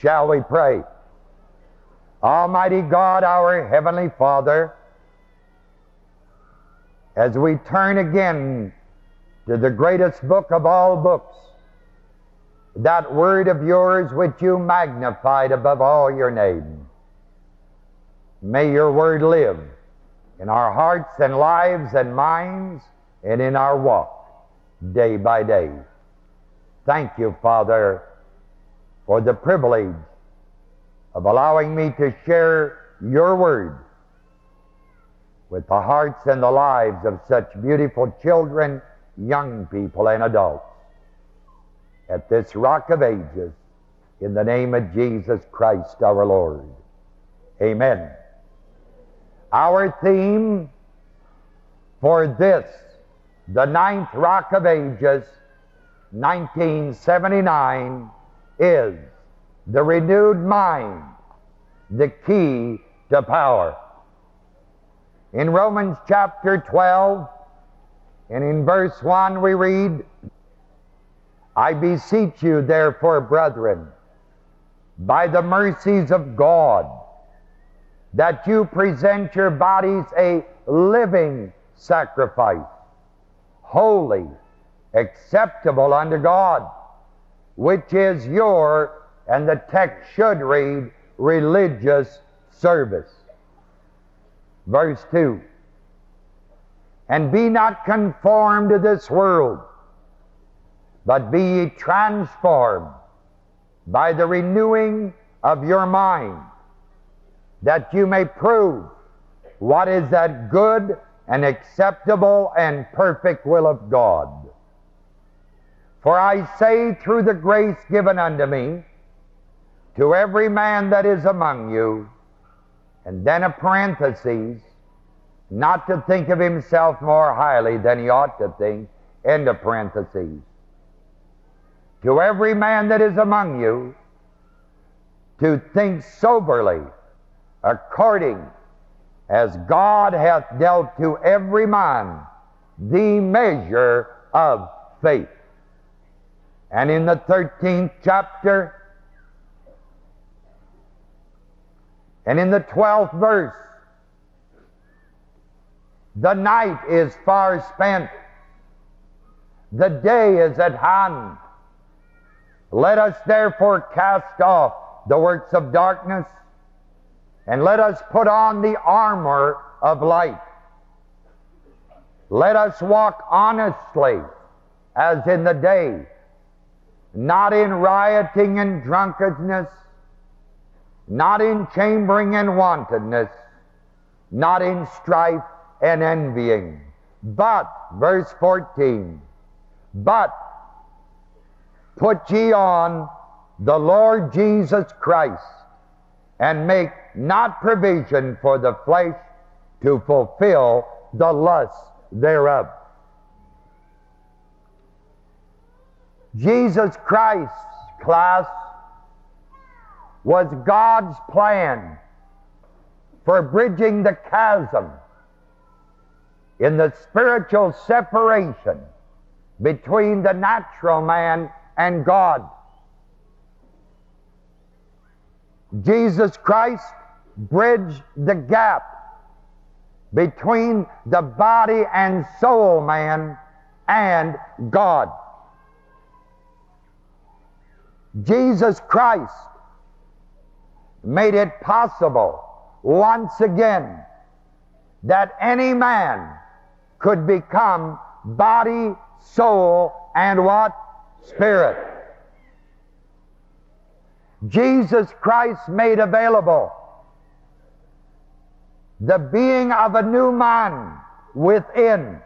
Shall we pray? Almighty God, our Heavenly Father, as we turn again to the greatest book of all books, that word of yours which you magnified above all your name. May your word live in our hearts and lives and minds and in our walk day by day. Thank you, Father, for the privilege of allowing me to share your word with the hearts and the lives of such beautiful children, young people, and adults at this rock of ages in the name of Jesus Christ our Lord. Amen. Our theme for this, the ninth rock of ages, 1979, is the renewed mind, the key to power. In Romans chapter 12 and in verse 1 we read, I beseech you, therefore, brethren, by the mercies of God, that you present your bodies a living sacrifice, holy, acceptable unto God, which is your, and the text should read, religious service. Verse 2 And be not conformed to this world but be ye transformed by the renewing of your mind, that you may prove what is that good and acceptable and perfect will of God. For I say through the grace given unto me, to every man that is among you, and then a parenthesis, not to think of himself more highly than he ought to think, end of parenthesis. to every man that is among you to think soberly according as God hath dealt to every man the measure of faith. And in the 13th chapter, and in the 12th verse, the night is far spent, the day is at hand. Let us therefore cast off the works of darkness, and let us put on the armor of light. Let us walk honestly as in the day, not in rioting and drunkenness, not in chambering and wantonness, not in strife and envying, but, verse 14, but Put ye on the Lord Jesus Christ, and make not provision for the flesh to fulfill the lust thereof. Jesus Christ, class, was God's plan for bridging the chasm in the spiritual separation between the natural man and God. Jesus Christ bridged the gap between the body and soul man and God. Jesus Christ made it possible once again that any man could become body, soul, and what? Spirit. Jesus Christ made available the being of a new man within.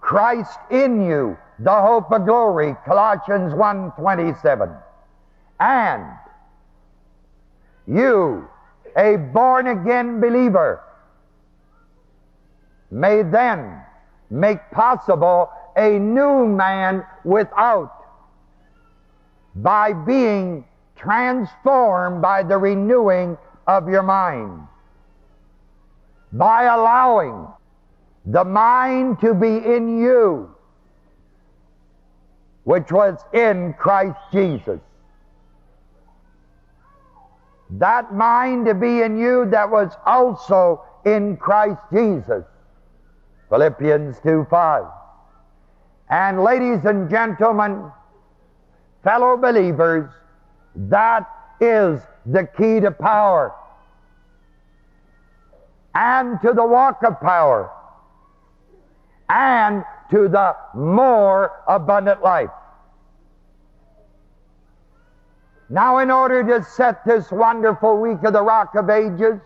Christ in you, the hope of glory, Colossians 1:27. And you, a born again believer, may then make possible a new man without by being transformed by the renewing of your mind. By allowing the mind to be in you, which was in Christ Jesus. that mind to be in you that was also in Christ Jesus. Philippians 2 5. And ladies and gentlemen, fellow believers, that is the key to power and to the walk of power and to the more abundant life. Now, in order to set this wonderful week of the Rock of Ages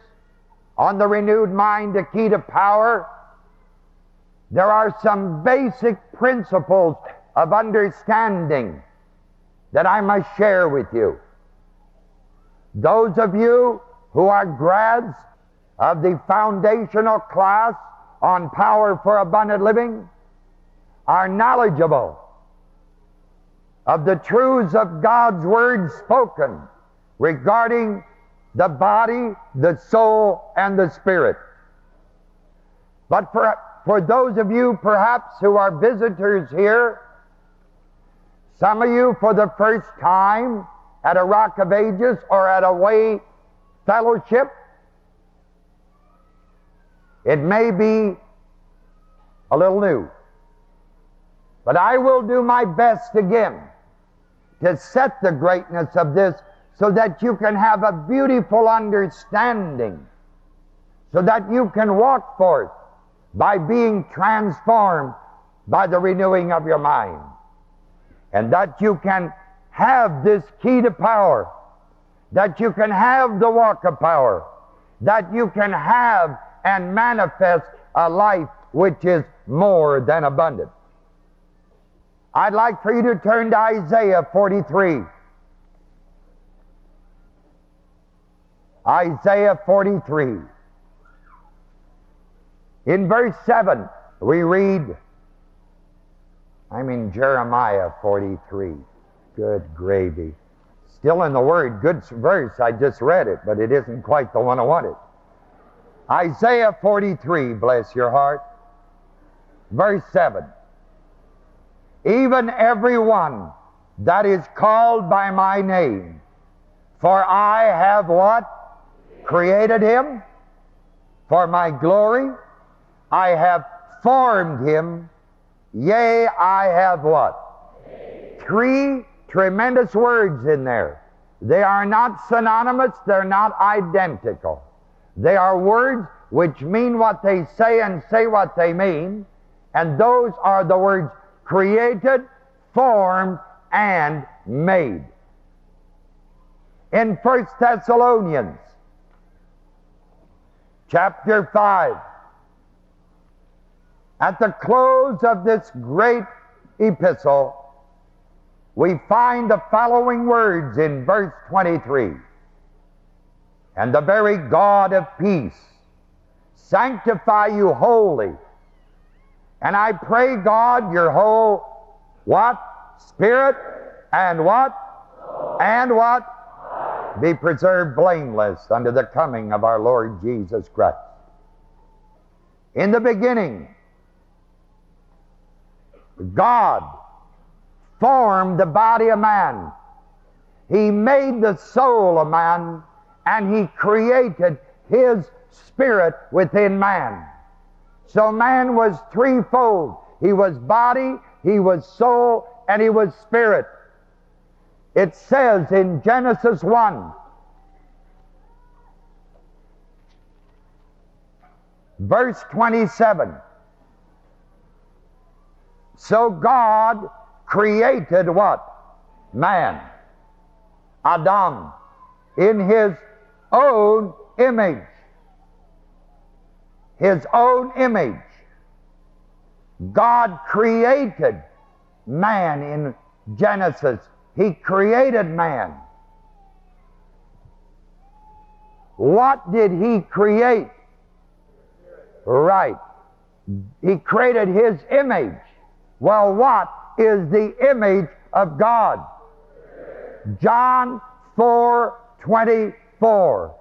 on the renewed mind, the key to power, there are some basic principles of understanding that I must share with you. Those of you who are grads of the foundational class on power for abundant living are knowledgeable of the truths of God's Word spoken regarding the body, the soul, and the spirit. But for, for those of you perhaps who are visitors here, some of you for the first time at a Rock of Ages or at a Way Fellowship, it may be a little new. But I will do my best again to set the greatness of this so that you can have a beautiful understanding, so that you can walk forth by being transformed by the renewing of your mind, and that you can have this key to power, that you can have the walk of power, that you can have and manifest a life which is more than abundant. I'd like for you to turn to Isaiah 43. Isaiah 43. In verse 7, we read, I'm in Jeremiah 43. Good gravy. Still in the Word, good verse. I just read it, but it isn't quite the one I wanted. Isaiah 43, bless your heart. Verse 7 even every one that is called by my name. For I have what? Created him for my glory. I have formed him. Yea, I have what? Three tremendous words in there. They are not synonymous, they're not identical. They are words which mean what they say and say what they mean. And those are the words created, formed, and made. In 1 Thessalonians chapter 5, at the close of this great epistle, we find the following words in verse 23 And the very God of peace sanctify you wholly and I pray, God, your whole what? Spirit and what? And what? Be preserved blameless unto the coming of our Lord Jesus Christ. In the beginning, God formed the body of man. He made the soul of man and he created his spirit within man. So man was threefold. He was body, he was soul, and he was spirit. It says in Genesis 1, verse 27, So God created what? Man. Adam. In his own image his own image. God created man in Genesis. He created man. What did he create? Right. He created his image. Well, what is the image of God? John 4 24.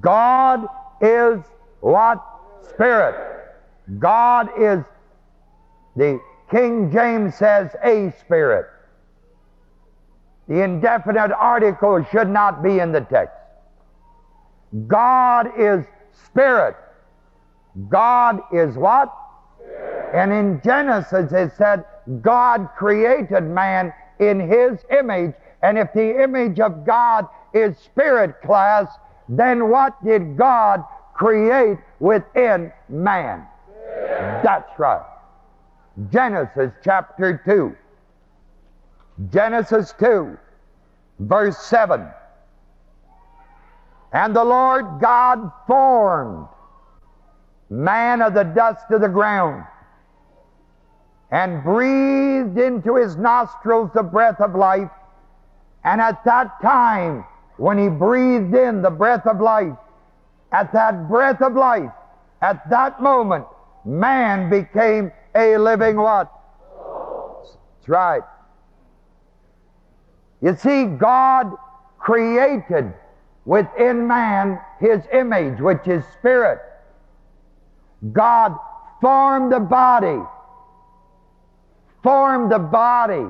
God is what? Spirit. God is, the King James says, a spirit. The indefinite article should not be in the text. God is spirit. God is what? And in Genesis it said, God created man in his image. And if the image of God is spirit class, then what did God create within man? That's right. Genesis chapter 2. Genesis 2, verse 7. And the Lord God formed man of the dust of the ground and breathed into his nostrils the breath of life. And at that time, when he breathed in the breath of life, at that breath of life, at that moment, man became a living what? That's right. You see, God created within man his image, which is spirit. God formed the body. Formed the body.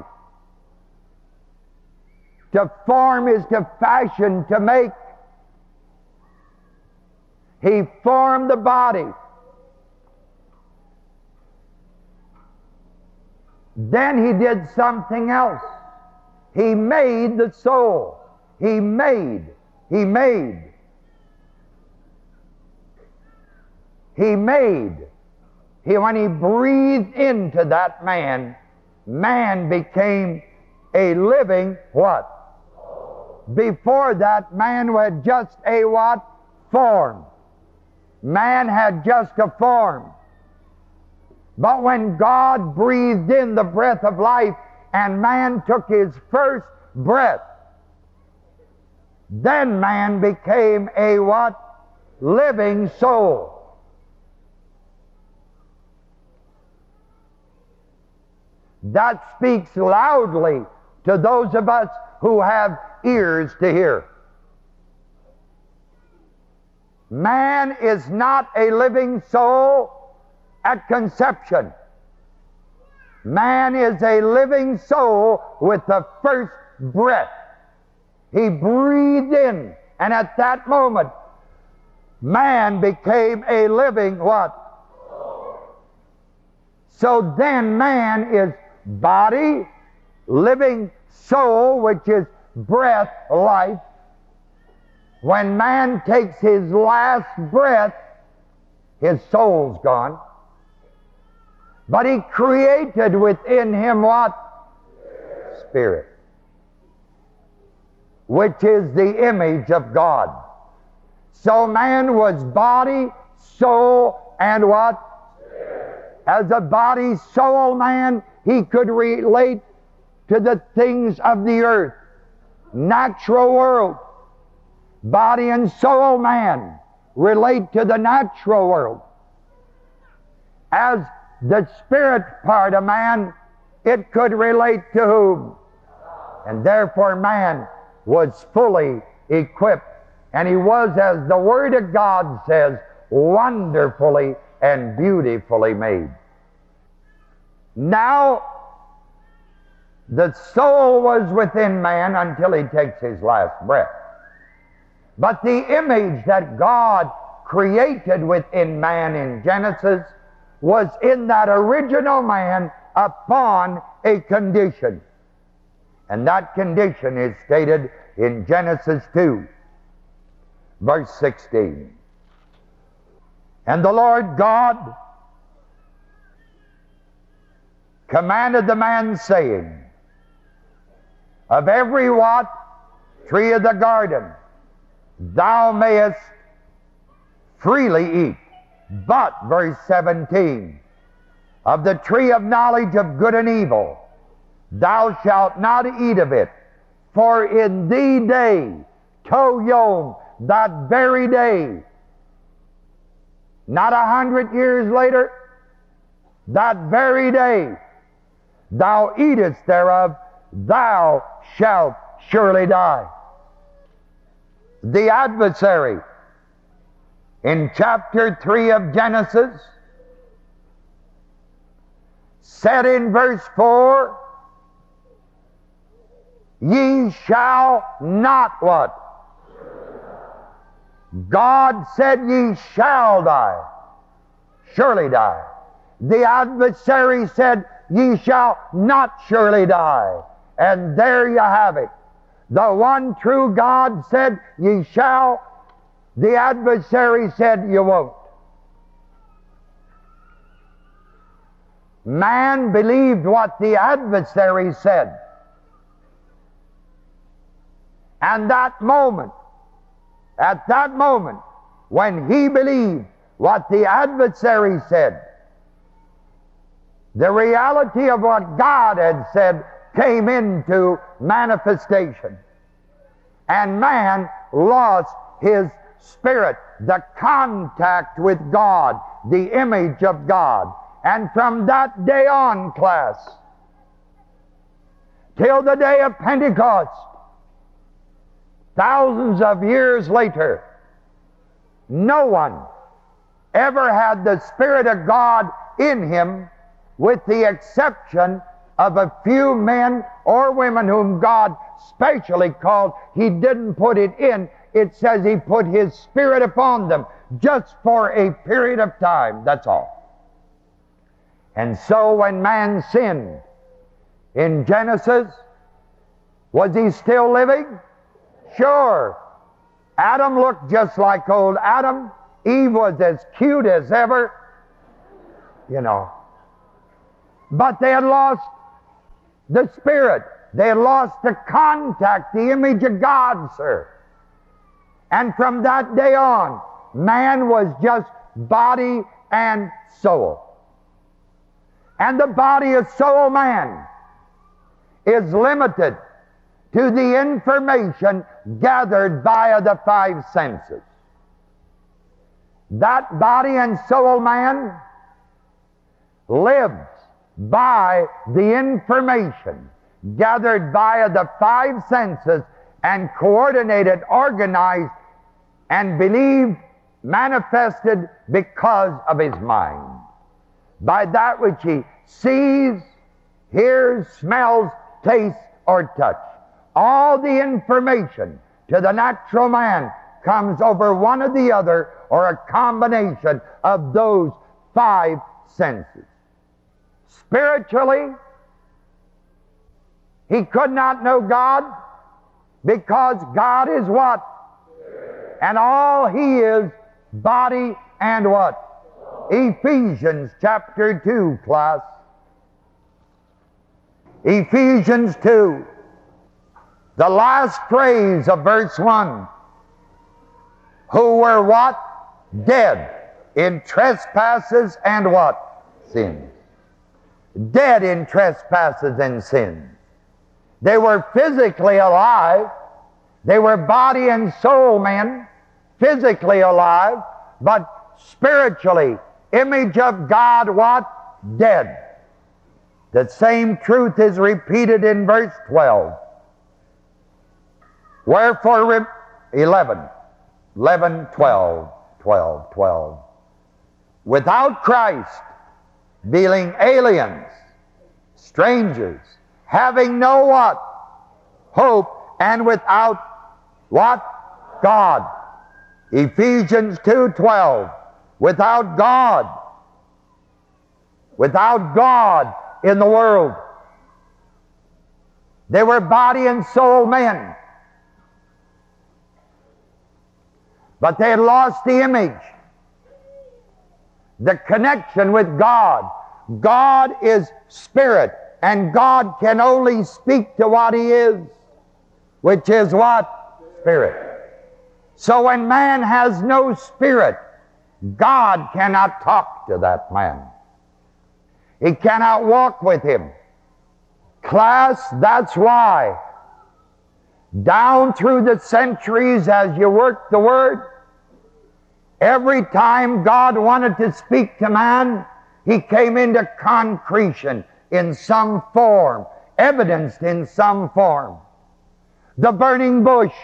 To form is to fashion, to make. He formed the body. Then he did something else. He made the soul. He made. He made. He made. He, when he breathed into that man, man became a living what? Before that, man had just a what? Form. Man had just a form. But when God breathed in the breath of life and man took his first breath, then man became a what? Living soul. That speaks loudly to those of us who have ears to hear. Man is not a living soul at conception. Man is a living soul with the first breath. He breathed in, and at that moment, man became a living what? So then man is body, living soul, which is breath, life. When man takes his last breath, his soul's gone. But he created within him what? Spirit. Which is the image of God. So man was body, soul, and what? Spirit. As a body, soul man, he could relate to the things of the earth, natural world. Body and soul man relate to the natural world. As the spirit part of man, it could relate to whom? And therefore man was fully equipped. And he was, as the Word of God says, wonderfully and beautifully made. Now, the soul was within man until he takes his last breath. But the image that God created within man in Genesis was in that original man upon a condition. And that condition is stated in Genesis 2, verse 16. And the Lord God commanded the man, saying, Of every what? Tree of the garden, thou mayest freely eat. But, verse 17, of the tree of knowledge of good and evil, thou shalt not eat of it, for in the day, to yom, that very day, not a hundred years later, that very day, thou eatest thereof, thou shalt surely die. The adversary in chapter 3 of Genesis said in verse 4, Ye shall not what? God said ye shall die. Surely die. The adversary said ye shall not surely die. And there you have it. The one true God said ye shall. The adversary said you won't. Man believed what the adversary said. And that moment, at that moment, when he believed what the adversary said, the reality of what God had said came into manifestation. And man lost his spirit, the contact with God, the image of God. And from that day on, class, till the day of Pentecost, thousands of years later, no one ever had the Spirit of God in him, with the exception of a few men or women whom God specially called. He didn't put it in. It says He put His Spirit upon them just for a period of time. That's all. And so when man sinned in Genesis, was he still living? Sure. Adam looked just like old Adam. Eve was as cute as ever. You know. But they had lost the Spirit. They lost the contact, the image of God, sir. And from that day on, man was just body and soul. And the body of soul man is limited to the information gathered via the five senses. That body and soul man lives by the information gathered via the five senses and coordinated, organized, and believed, manifested because of his mind by that which he sees, hears, smells, tastes, or touch. All the information to the natural man comes over one or the other or a combination of those five senses. Spiritually, he could not know God because God is what? And all he is, body and what? Ephesians chapter 2, class. Ephesians 2, the last phrase of verse 1. Who were what? Dead in trespasses and what? Sins. Dead in trespasses and sins. They were physically alive. They were body and soul men, physically alive, but spiritually image of God what? Dead. The same truth is repeated in verse 12. Wherefore, 11, 11, 12, 12, 12. Without Christ, being aliens, strangers, having no what? Hope, and without what? God. Ephesians 2.12 without God, without God in the world. They were body and soul men. But they had lost the image, the connection with God. God is spirit, and God can only speak to what He is, which is what? Spirit. So when man has no spirit, God cannot talk to that man. He cannot walk with him. Class, that's why. Down through the centuries, as you work the Word, every time God wanted to speak to man, He came into concretion in some form, evidenced in some form. The burning bush,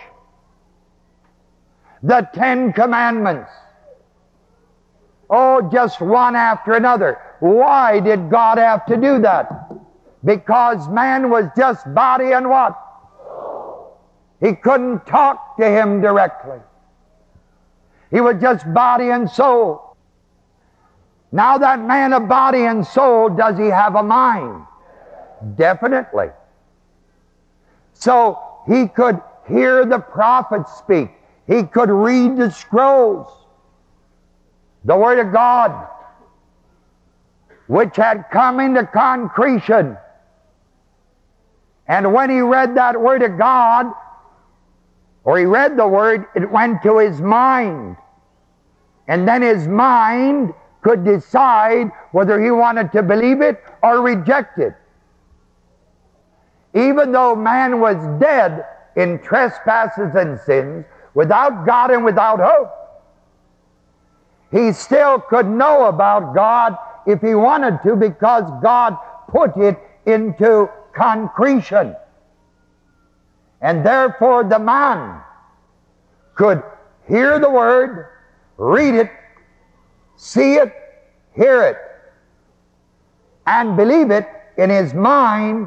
the Ten Commandments, Oh, just one after another. Why did God have to do that? Because man was just body and what? He couldn't talk to him directly. He was just body and soul. Now, that man of body and soul, does he have a mind? Definitely. So he could hear the prophets speak, he could read the scrolls, the Word of God, which had come into concretion. And when he read that Word of God, or he read the Word, it went to his mind. And then his mind could decide whether he wanted to believe it or reject it. Even though man was dead in trespasses and sins, without God and without hope, he still could know about God if he wanted to because God put it into concretion. And therefore, the man could hear the word, read it, see it, hear it, and believe it in his mind,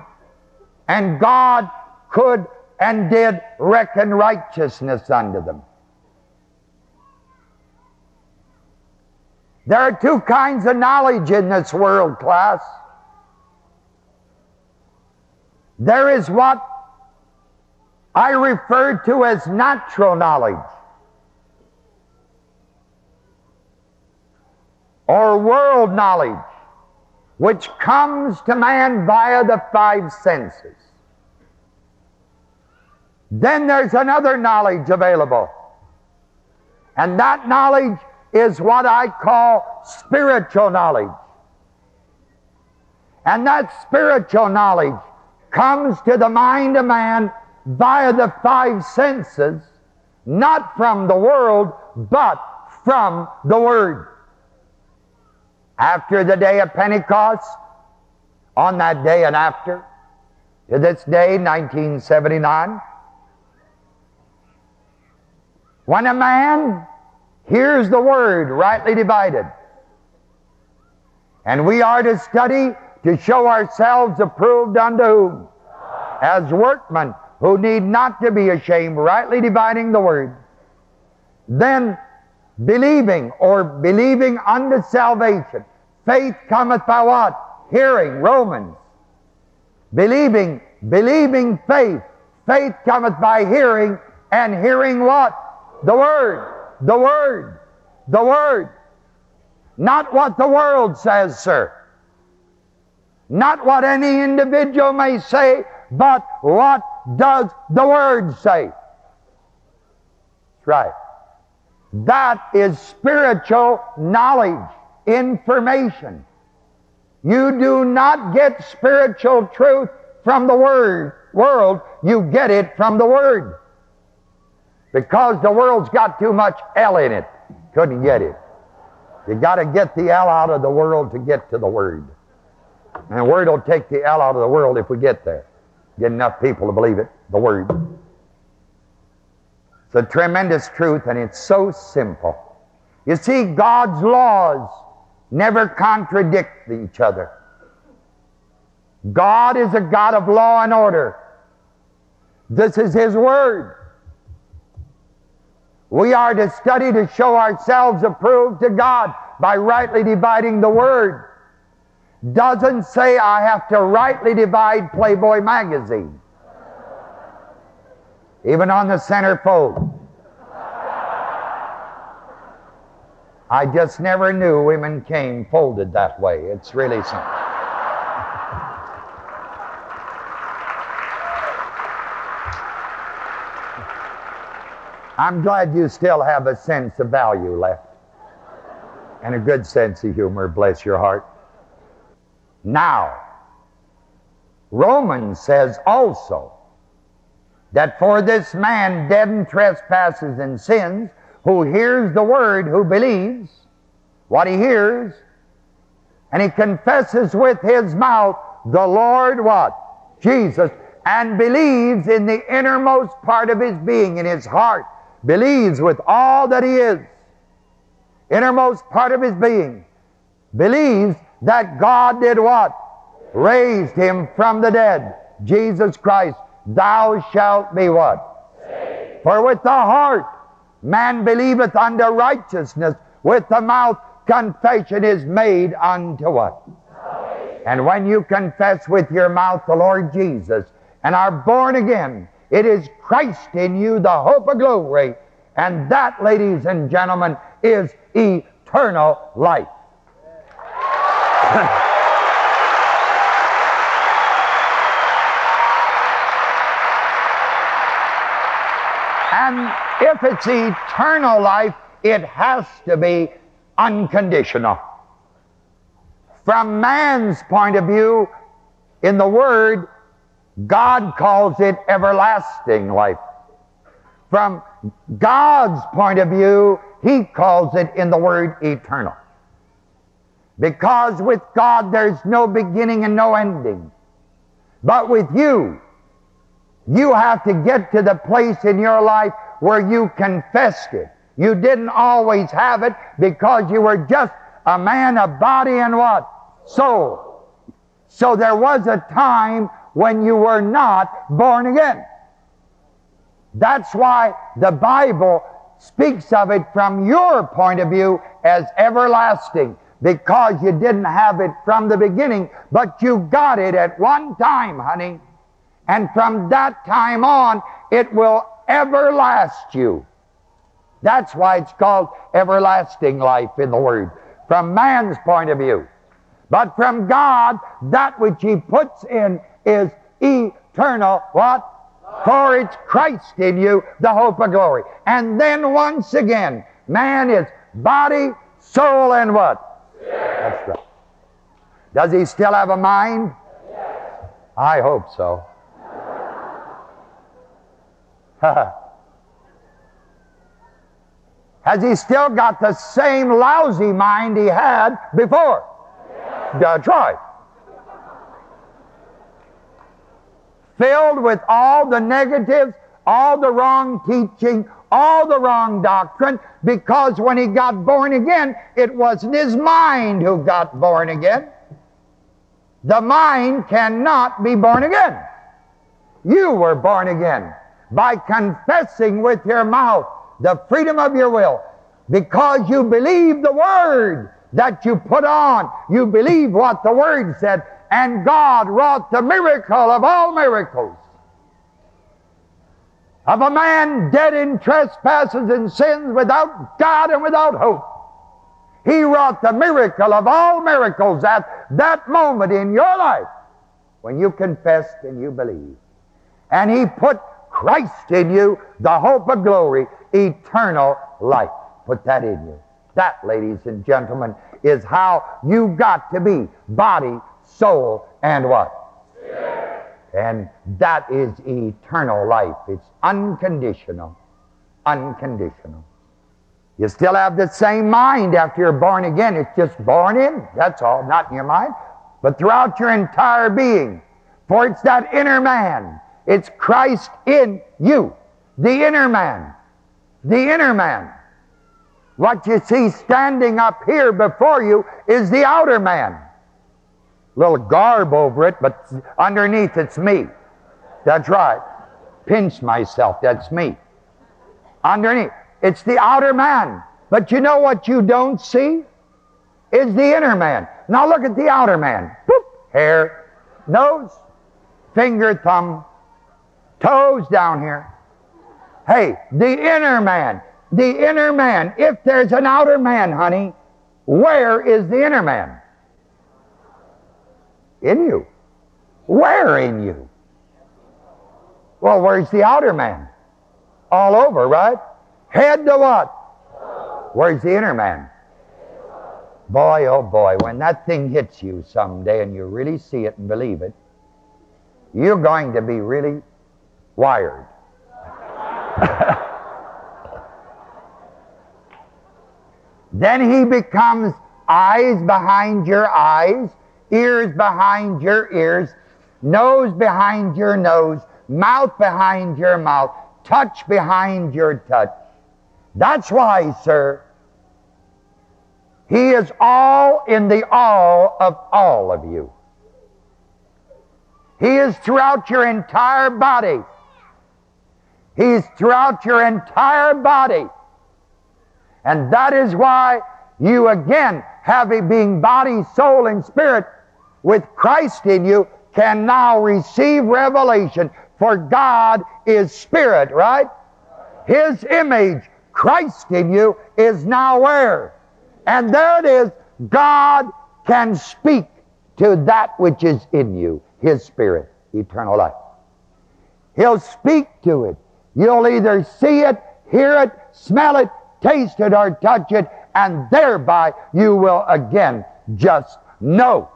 and God could and did reckon righteousness unto them. There are two kinds of knowledge in this world, class. There is what I refer to as natural knowledge or world knowledge, which comes to man via the five senses. Then there's another knowledge available, and that knowledge is what I call spiritual knowledge. And that spiritual knowledge comes to the mind of man via the five senses, not from the world, but from the Word. After the day of Pentecost, on that day and after, to this day, 1979, when a man hears the Word rightly divided, and we are to study to show ourselves approved unto whom? As workmen who need not to be ashamed, rightly dividing the word. Then believing or believing unto salvation. Faith cometh by what? Hearing, Romans. Believing, believing faith. Faith cometh by hearing, and hearing what? The Word. The Word. The Word. Not what the world says, sir. Not what any individual may say, but what does the Word say? Right. That is spiritual knowledge, information. You do not get spiritual truth from the Word world, you get it from the Word. Because the world's got too much L in it. Couldn't get it. You got to get the L out of the world to get to the Word. And the Word will take the L out of the world if we get there. Get enough people to believe it, the Word. It's a tremendous truth, and it's so simple. You see, God's laws never contradict each other. God is a God of law and order. This is His Word. We are to study to show ourselves approved to God by rightly dividing the Word doesn't say I have to rightly divide Playboy magazine. Even on the centerfold. I just never knew women came folded that way. It's really something. I'm glad you still have a sense of value left and a good sense of humor, bless your heart. Now, Romans says also that for this man dead in trespasses and sins, who hears the word, who believes what he hears, and he confesses with his mouth the Lord what? Jesus, and believes in the innermost part of his being, in his heart, believes with all that he is, innermost part of his being, believes that God did what? Raised him from the dead. Jesus Christ, thou shalt be what? For with the heart man believeth unto righteousness, with the mouth confession is made unto what? And when you confess with your mouth the Lord Jesus and are born again, it is Christ in you, the hope of glory. And that, ladies and gentlemen, is eternal life. and if it's eternal life, it has to be unconditional. From man's point of view, in the Word, God calls it everlasting life. From God's point of view, He calls it in the Word eternal. Because with God there's no beginning and no ending. But with you, you have to get to the place in your life where you confessed it. You didn't always have it because you were just a man of body and what? Soul. So there was a time when you were not born again. That's why the Bible speaks of it from your point of view as everlasting because you didn't have it from the beginning, but you got it at one time, honey. And from that time on, it will everlast you. That's why it's called everlasting life in the Word, from man's point of view. But from God, that which He puts in is eternal what? For it's Christ in you, the hope of glory. And then once again, man is body, soul, and what? That's right. Does he still have a mind? Yes. I hope so. Has he still got the same lousy mind he had before? That's right. Filled with all the negatives, all the wrong teaching, all the wrong doctrine, because when he got born again, it wasn't his mind who got born again. The mind cannot be born again. You were born again by confessing with your mouth the freedom of your will because you believe the word that you put on. You believe what the word said, and God wrought the miracle of all miracles of a man dead in trespasses and sins without God and without hope. He wrought the miracle of all miracles at that moment in your life when you confessed and you believed. And He put Christ in you, the hope of glory, eternal life. Put that in you. That, ladies and gentlemen, is how you got to be body, soul, and what? And that is eternal life. It's unconditional. Unconditional. You still have the same mind after you're born again. It's just born in. That's all. Not in your mind, but throughout your entire being. For it's that inner man it's Christ in you, the inner man. The inner man. What you see standing up here before you is the outer man. Little garb over it, but underneath it's me. That's right. Pinch myself, that's me. Underneath, it's the outer man. But you know what you don't see? Is the inner man. Now look at the outer man. Boop, hair, nose, finger, thumb, toes down here. Hey, the inner man, the inner man. If there's an outer man, honey, where is the inner man? In you. Where in you? Well, where's the outer man? All over, right? Head to what? Where's the inner man? Boy, oh boy, when that thing hits you someday and you really see it and believe it, you're going to be really wired. then he becomes eyes behind your eyes, ears behind your ears, nose behind your nose, mouth behind your mouth, touch behind your touch. That's why, sir, he is all in the all of all of you. He is throughout your entire body. He's throughout your entire body. And that is why you again, having being body, soul, and spirit with Christ in you, can now receive revelation. For God is spirit, right? His image, Christ in you, is now where? And there it is. God can speak to that which is in you, His Spirit, eternal life. He'll speak to it. You'll either see it, hear it, smell it, taste it, or touch it, and thereby you will again just know.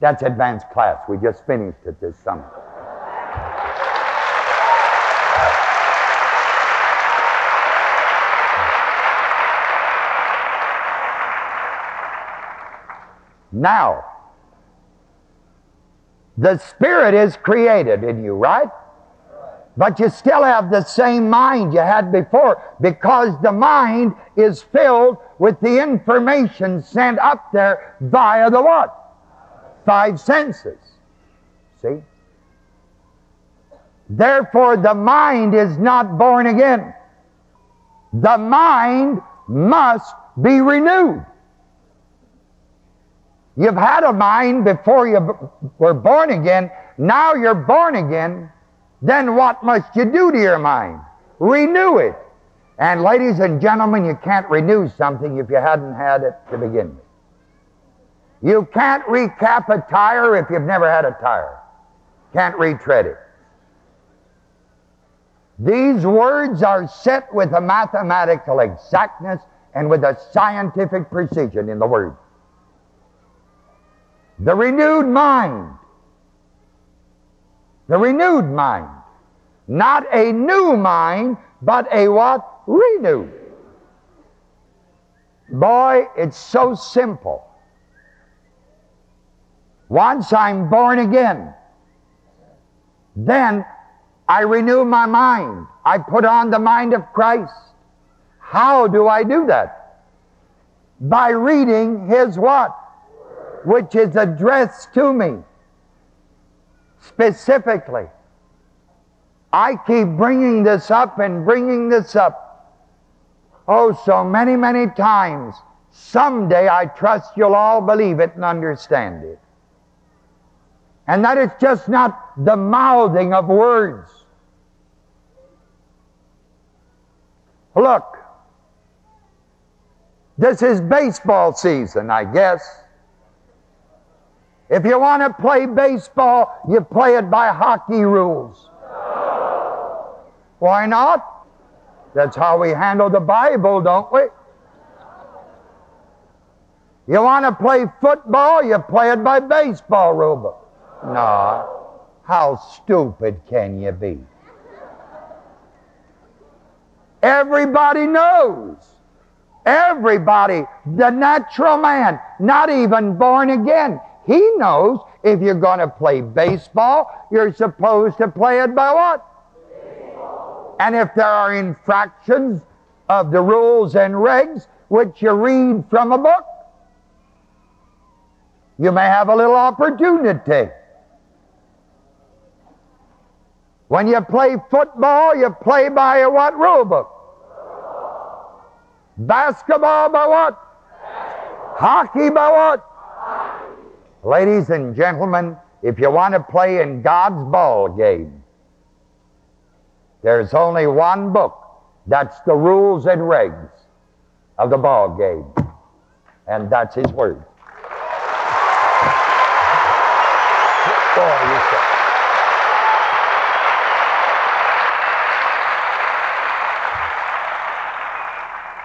That's advanced class. We just finished it this summer. Now, the Spirit is created in you, right? But you still have the same mind you had before because the mind is filled with the information sent up there via the what? Five senses. See? Therefore, the mind is not born again. The mind must be renewed. You've had a mind before you were born again. Now you're born again. Then what must you do to your mind? Renew it. And ladies and gentlemen, you can't renew something if you hadn't had it to begin with. You can't recap a tire if you've never had a tire. Can't retread it. These words are set with a mathematical exactness and with a scientific precision in the Word. The renewed mind. The renewed mind. Not a new mind, but a what? Renewed. Boy, it's so simple. Once I'm born again, then I renew my mind. I put on the mind of Christ. How do I do that? By reading His what? which is addressed to me specifically. I keep bringing this up and bringing this up. Oh, so many, many times. Someday I trust you'll all believe it and understand it. And that is just not the mouthing of words. Look, this is baseball season, I guess. If you want to play baseball, you play it by hockey rules. Why not? That's how we handle the Bible, don't we? You want to play football, you play it by baseball rule No. How stupid can you be? Everybody knows. Everybody, the natural man, not even born again, he knows if you're going to play baseball, you're supposed to play it by what? And if there are infractions of the rules and regs, which you read from a book, you may have a little opportunity. When you play football, you play by a what rule book? Basketball by what? Basketball. Hockey by what? Ladies and gentlemen, if you want to play in God's ball game, there's only one book. That's the rules and regs of the ball game. And that's His Word.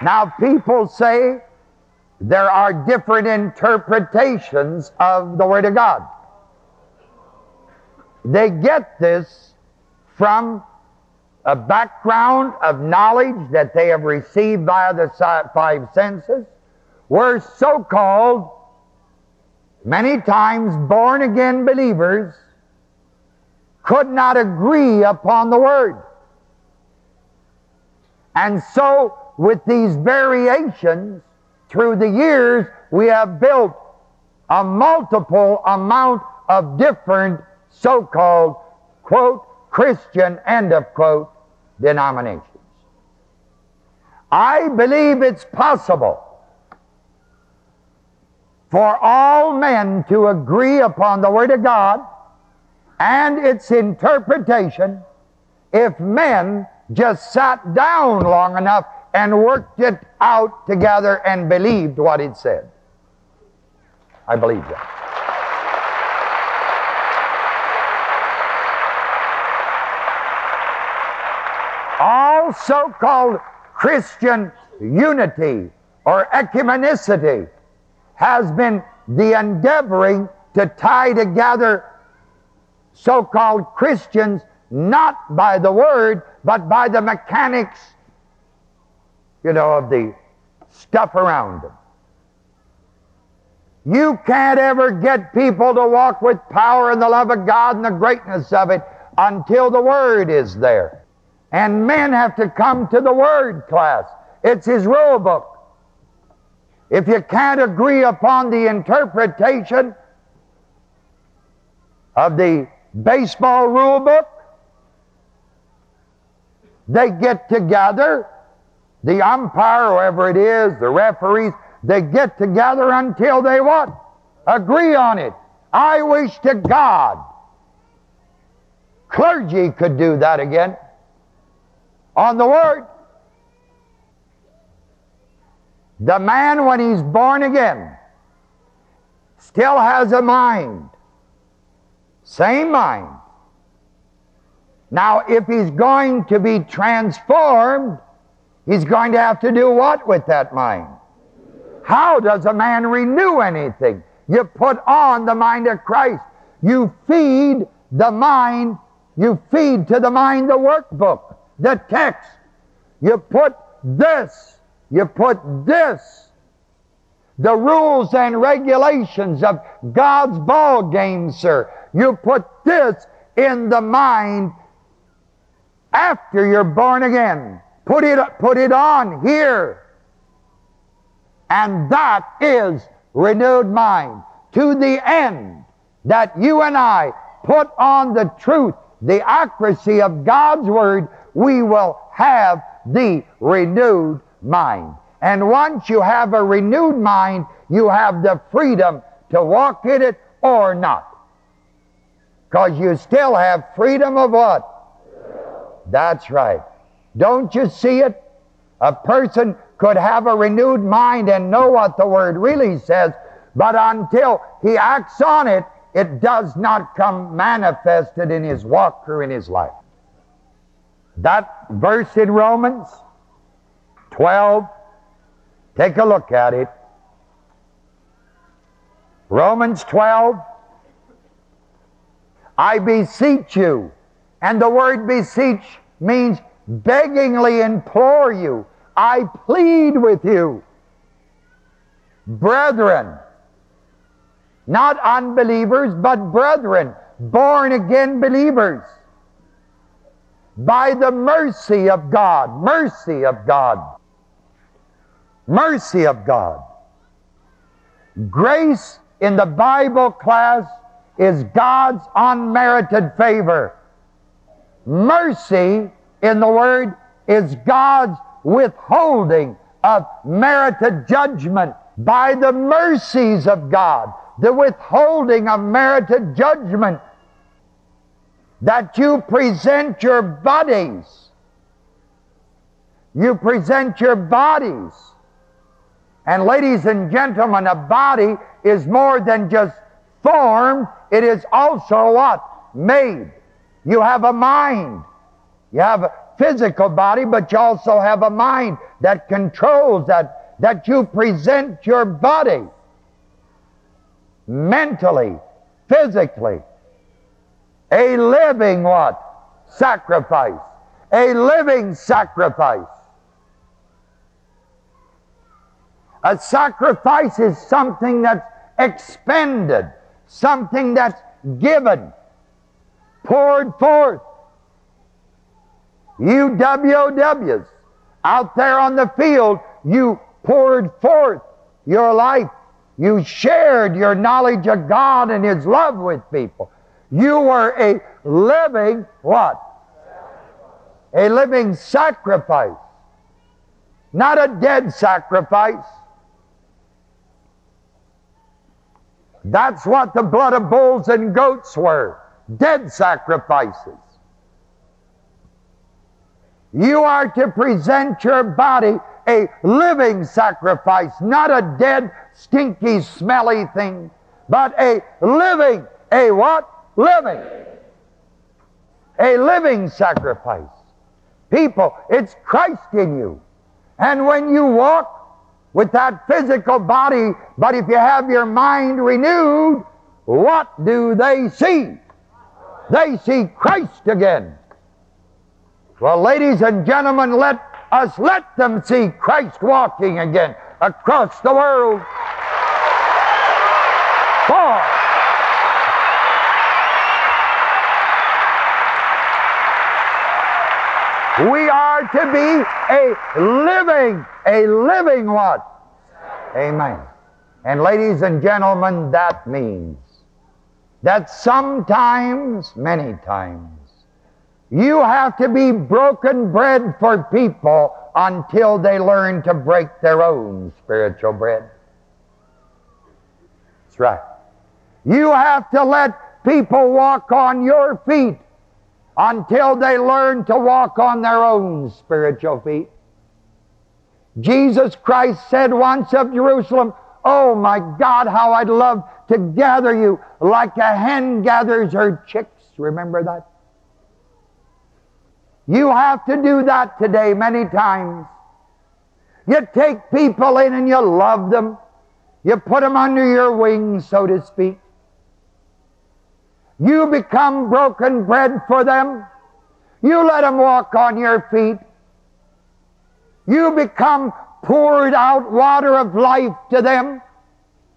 Now, people say there are different interpretations of the Word of God. They get this from a background of knowledge that they have received via the five senses, were so called, many times born again believers could not agree upon the Word. And so, with these variations, through the years, we have built a multiple amount of different so called, quote, Christian, end of quote, denominations. I believe it's possible for all men to agree upon the Word of God and its interpretation if men just sat down long enough and worked it out together and believed what it said. I believe that. All so called Christian unity or ecumenicity has been the endeavoring to tie together so called Christians not by the Word, but by the mechanics, you know, of the stuff around them. You can't ever get people to walk with power and the love of God and the greatness of it until the Word is there. And men have to come to the Word class. It's His rule book. If you can't agree upon the interpretation of the baseball rule book, they get together, the umpire, whoever it is, the referees, they get together until they what? Agree on it. I wish to God clergy could do that again on the Word. The man, when he's born again, still has a mind. Same mind. Now, if he's going to be transformed, he's going to have to do what with that mind? How does a man renew anything? You put on the mind of Christ. You feed the mind, you feed to the mind the workbook, the text. You put this, you put this, the rules and regulations of God's ball game, sir. You put this in the mind after you're born again. Put it, put it on here. And that is renewed mind to the end that you and I put on the truth, the accuracy of God's Word, we will have the renewed mind. And once you have a renewed mind, you have the freedom to walk in it or not. Because you still have freedom of what? That's right. Don't you see it? A person could have a renewed mind and know what the Word really says, but until he acts on it, it does not come manifested in his walk or in his life. That verse in Romans 12, take a look at it. Romans 12, I beseech you, and the word beseech means beggingly implore you. I plead with you. Brethren, not unbelievers, but brethren, born again believers, by the mercy of God, mercy of God, mercy of God. Grace in the Bible class is God's unmerited favor. Mercy in the Word is God's withholding of merited judgment by the mercies of God, the withholding of merited judgment that you present your bodies. You present your bodies. And ladies and gentlemen, a body is more than just form, it is also what? Made. You have a mind. You have a physical body, but you also have a mind that controls that, that you present your body mentally, physically. A living what? Sacrifice. A living sacrifice. A sacrifice is something that's expended, something that's given, poured forth. You WOWs out there on the field, you poured forth your life. You shared your knowledge of God and His love with people. You were a living what? a living sacrifice, not a dead sacrifice. That's what the blood of bulls and goats were dead sacrifices. You are to present your body a living sacrifice, not a dead, stinky, smelly thing, but a living, a what? Living. A living sacrifice. People, it's Christ in you. And when you walk with that physical body, but if you have your mind renewed, what do they see? They see Christ again. Well, ladies and gentlemen, let us let them see Christ walking again across the world. For we are to be a living, a living what? Amen. And ladies and gentlemen, that means that sometimes, many times, you have to be broken bread for people until they learn to break their own spiritual bread. That's right. You have to let people walk on your feet until they learn to walk on their own spiritual feet. Jesus Christ said once of Jerusalem, Oh my God, how I'd love to gather you like a hen gathers her chicks. Remember that? You have to do that today many times. You take people in and you love them. You put them under your wings, so to speak. You become broken bread for them. You let them walk on your feet. You become poured out water of life to them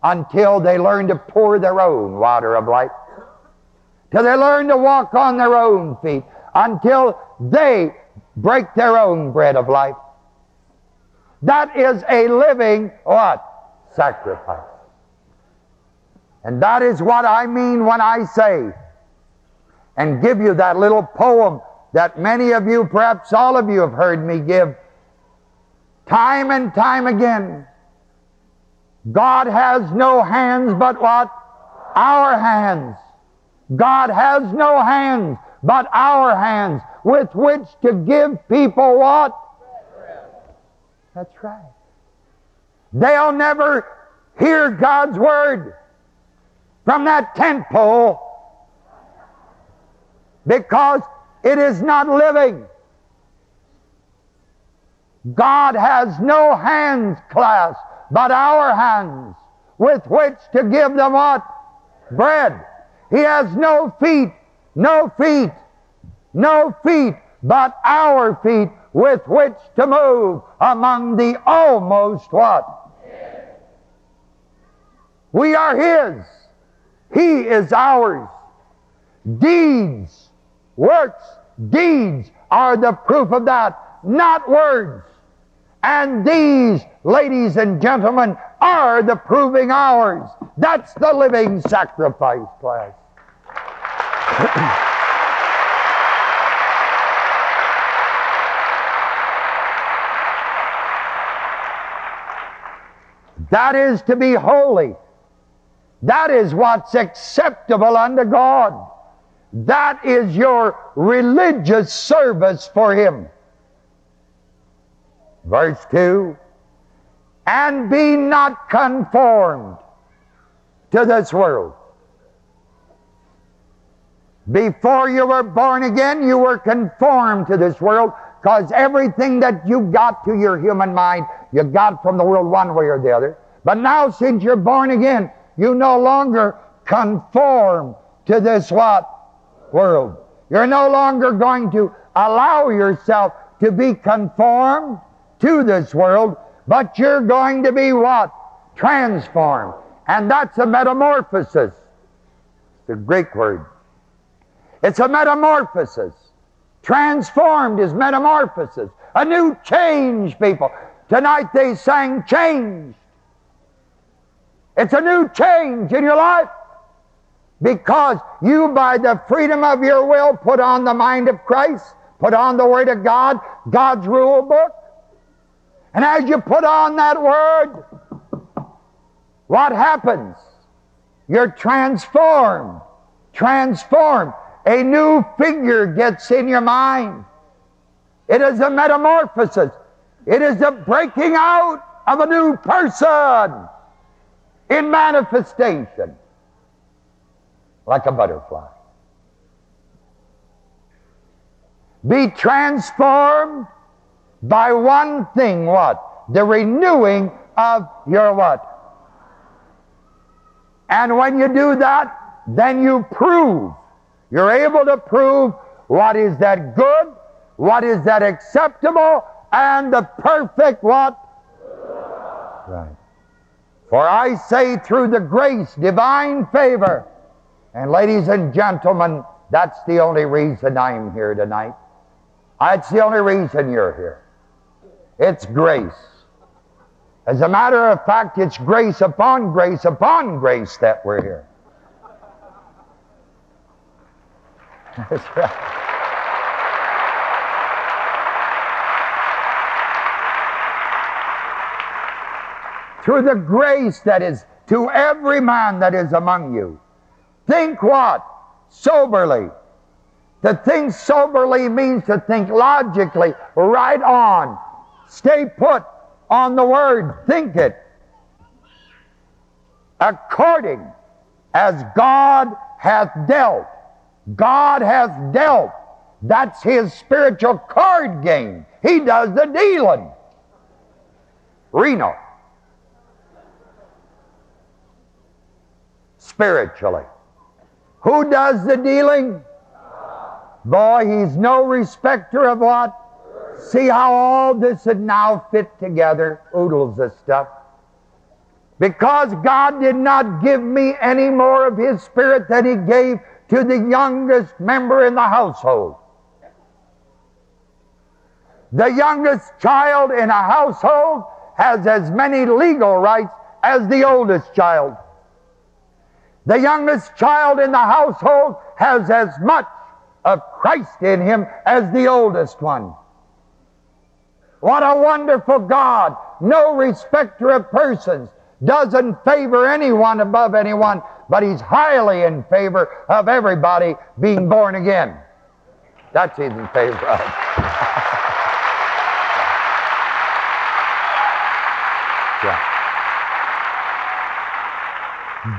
until they learn to pour their own water of life. Till they learn to walk on their own feet until they break their own bread of life. That is a living what? Sacrifice. And that is what I mean when I say and give you that little poem that many of you, perhaps all of you, have heard me give time and time again. God has no hands but what? Our hands. God has no hands but our hands with which to give people what? That's right. They'll never hear God's word from that tent pole because it is not living. God has no hands clasped but our hands with which to give them what? Bread. He has no feet no feet, no feet, but our feet with which to move among the almost what? We are His. He is ours. Deeds, works, deeds are the proof of that, not words. And these, ladies and gentlemen, are the proving ours. That's the living sacrifice, class. that is to be holy. That is what's acceptable unto God. That is your religious service for Him. Verse 2 And be not conformed to this world before you were born again, you were conformed to this world because everything that you got to your human mind, you got from the world one way or the other. But now, since you're born again, you no longer conform to this what? World. You're no longer going to allow yourself to be conformed to this world, but you're going to be what? Transformed. And that's a metamorphosis. A Greek word. It's a metamorphosis. Transformed is metamorphosis. A new change, people. Tonight they sang change. It's a new change in your life because you, by the freedom of your will, put on the mind of Christ, put on the Word of God, God's rule book. And as you put on that Word, what happens? You're transformed. Transformed. A new figure gets in your mind. It is a metamorphosis. It is a breaking out of a new person in manifestation like a butterfly. Be transformed by one thing, what? The renewing of your what? And when you do that, then you prove. You're able to prove what is that good, what is that acceptable, and the perfect what? Right. For I say through the grace, divine favor, and ladies and gentlemen, that's the only reason I'm here tonight. That's the only reason you're here. It's grace. As a matter of fact, it's grace upon grace upon grace that we're here. That's right. Through the grace that is to every man that is among you. Think what? Soberly. To think soberly means to think logically, right on. Stay put on the word, think it. According as God hath dealt. God hath dealt. That's his spiritual card game. He does the dealing. Reno. Spiritually. Who does the dealing? Boy, he's no respecter of what? See how all this would now fit together? Oodles of stuff. Because God did not give me any more of His Spirit than He gave to the youngest member in the household. The youngest child in a household has as many legal rights as the oldest child. The youngest child in the household has as much of Christ in him as the oldest one. What a wonderful God. No respecter of persons. Doesn't favor anyone above anyone, but he's highly in favor of everybody being born again. That's he's in favor of. yeah.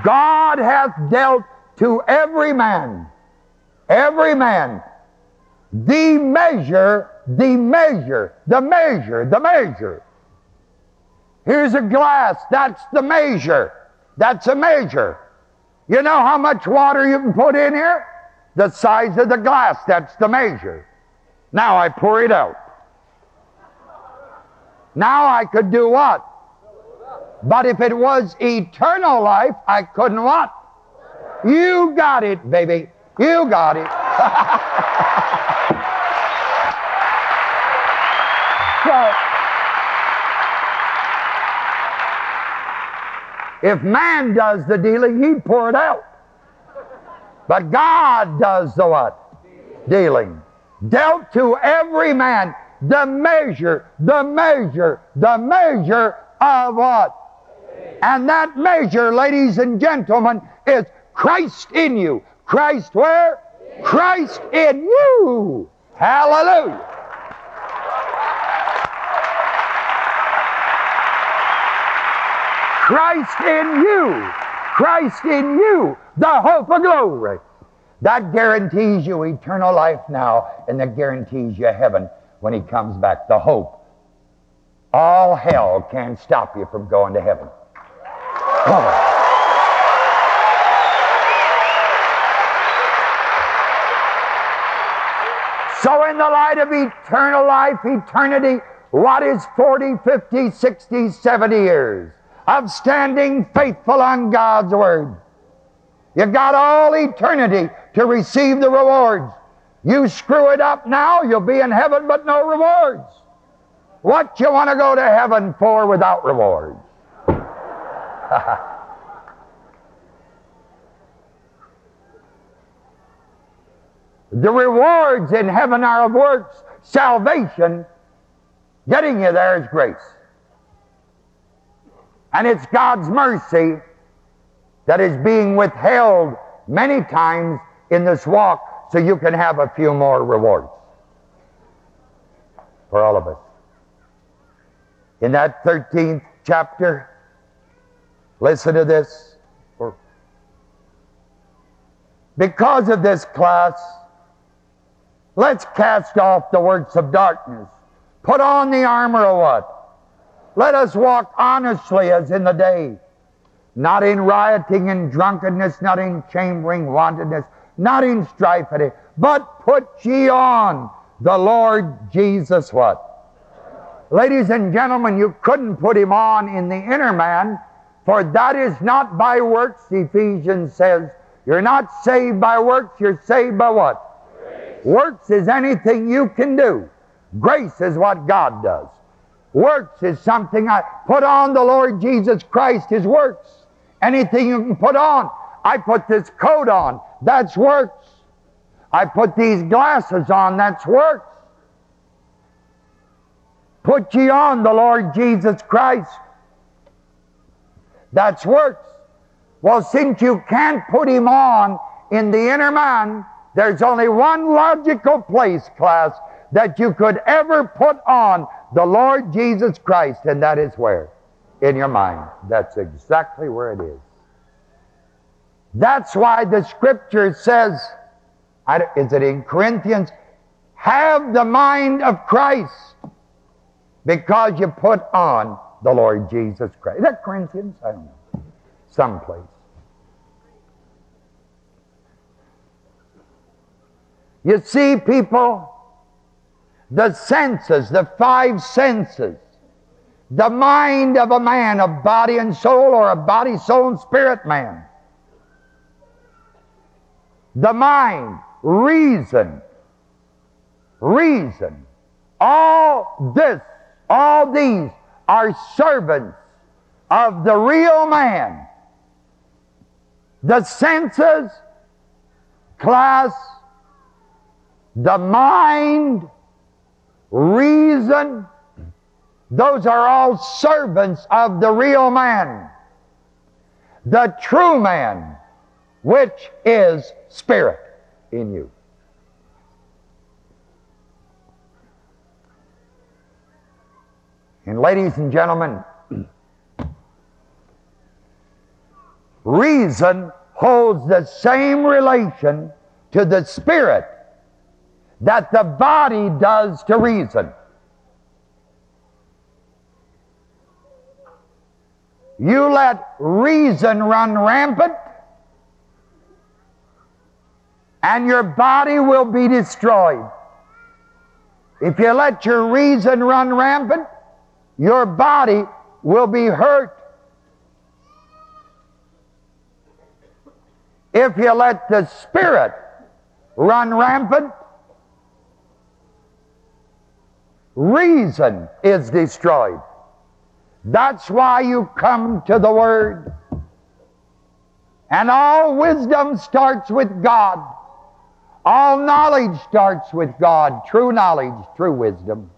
God hath dealt to every man, every man, the measure, the measure, the measure, the measure. Here's a glass, that's the measure. That's a measure. You know how much water you can put in here? The size of the glass, that's the measure. Now I pour it out. Now I could do what? But if it was eternal life, I couldn't what? You got it, baby. You got it. so, if man does the dealing, he'd pour it out. But God does the what? Dealing. Dealt to every man the measure, the measure, the measure of what? And that measure, ladies and gentlemen, is Christ in you. Christ where? Christ in you. Hallelujah. Christ in you. Christ in you. The hope of glory. That guarantees you eternal life now, and that guarantees you heaven when He comes back. The hope. All hell can't stop you from going to heaven. Oh. So, in the light of eternal life, eternity, what is 40, 50, 60, 70 years of standing faithful on God's Word? You've got all eternity to receive the rewards. You screw it up now, you'll be in heaven, but no rewards. What you want to go to heaven for without rewards? The rewards in heaven are of works. Salvation, getting you there is grace. And it's God's mercy that is being withheld many times in this walk so you can have a few more rewards for all of us. In that 13th chapter, listen to this. Because of this class, let's cast off the works of darkness. Put on the armor of what? Let us walk honestly as in the day, not in rioting and drunkenness, not in chambering wantonness, not in strife, but put ye on the Lord Jesus what? Ladies and gentlemen, you couldn't put him on in the inner man, for that is not by works, Ephesians says. You're not saved by works, you're saved by what? Grace. Works is anything you can do. Grace is what God does. Works is something I put on the Lord Jesus Christ, His works. Anything you can put on. I put this coat on, that's works. I put these glasses on, that's works. Put ye on the Lord Jesus Christ. That's works. Well, since you can't put him on in the inner man, there's only one logical place, class, that you could ever put on the Lord Jesus Christ, and that is where? In your mind. That's exactly where it is. That's why the scripture says, is it in Corinthians? Have the mind of Christ because you put on the Lord Jesus Christ. Is that Corinthians? I don't know. Someplace. You see, people, the senses, the five senses, the mind of a man, a body and soul, or a body, soul, and spirit man. The mind, reason, reason. All this, all these are servants of the real man. The senses, class, the mind, reason, those are all servants of the real man, the true man, which is spirit in you. And ladies and gentlemen, reason holds the same relation to the spirit that the body does to reason. You let reason run rampant, and your body will be destroyed. If you let your reason run rampant, your body will be hurt. If you let the spirit run rampant, reason is destroyed. That's why you come to the Word. And all wisdom starts with God. All knowledge starts with God. True knowledge, true wisdom.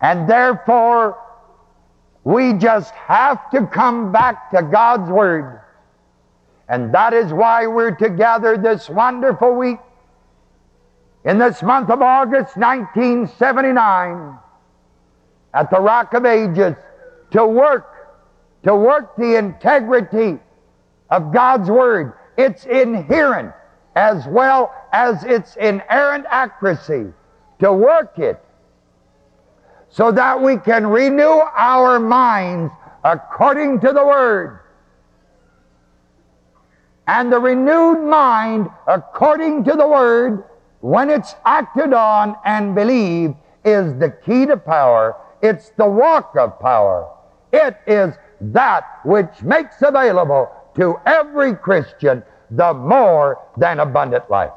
And therefore, we just have to come back to God's Word. And that is why we're together this wonderful week in this month of August 1979 at the Rock of Ages to work, to work the integrity of God's Word, its inherent as well as its inerrant accuracy, to work it so that we can renew our minds according to the Word. And the renewed mind according to the Word when it's acted on and believed, is the key to power. It's the walk of power. It is that which makes available to every Christian the more than abundant life.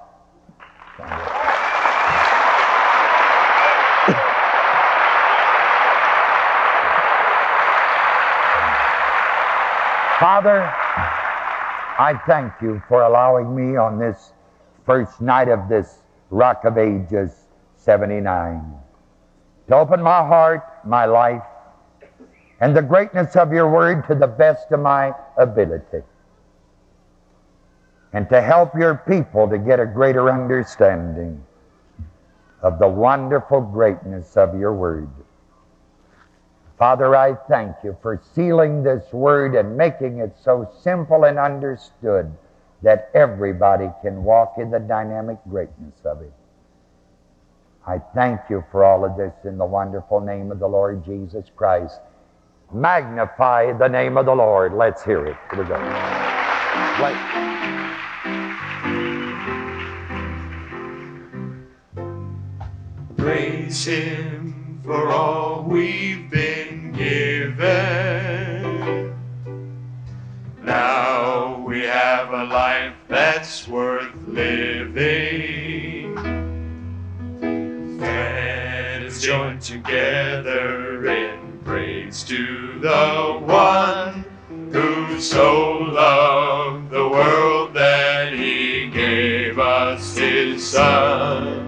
Father, I thank you for allowing me on this first night of this Rock of Ages 79. To open my heart, my life, and the greatness of your word to the best of my ability. And to help your people to get a greater understanding of the wonderful greatness of your word. Father, I thank you for sealing this word and making it so simple and understood that everybody can walk in the dynamic greatness of it. I thank you for all of this in the wonderful name of the Lord Jesus Christ. Magnify the name of the Lord. Let's hear it. Here we go. Praise Him for all we've been given. Now we have a life that's worth living. Let us join together in praise to the one who so loved the world that he gave us his son.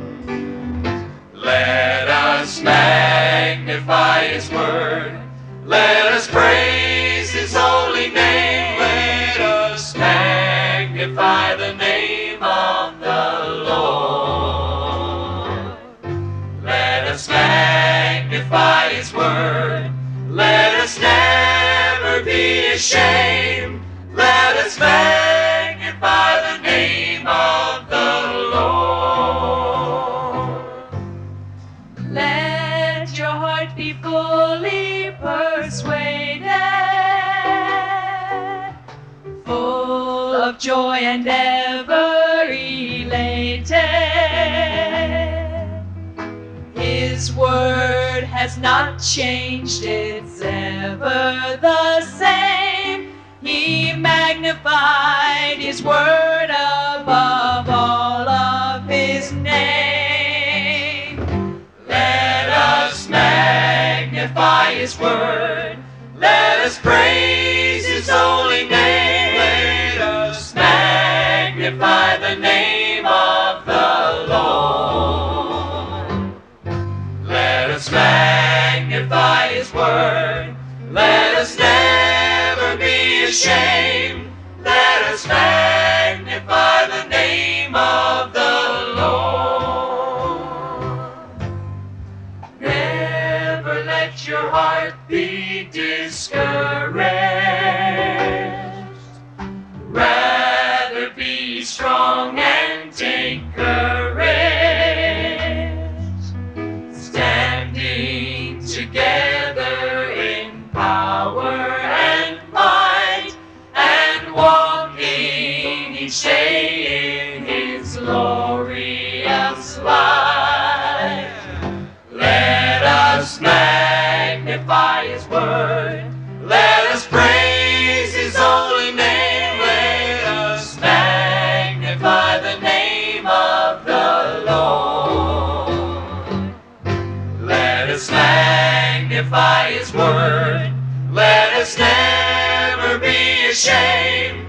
Let us magnify his word. Let be ashamed. Let us magnify the name of the Lord. Let your heart be fully persuaded, full of joy and ever elated. His word has not changed, it's ever the same. Magnified his word above all of his name. Let us magnify his word. Let us praise his holy name. Let us magnify the name of the Lord. Let us magnify his word. Let us never be ashamed. Let us magnify the name of the Lord. Never let your heart be discouraged. Rather be strong his word. Let us never be ashamed.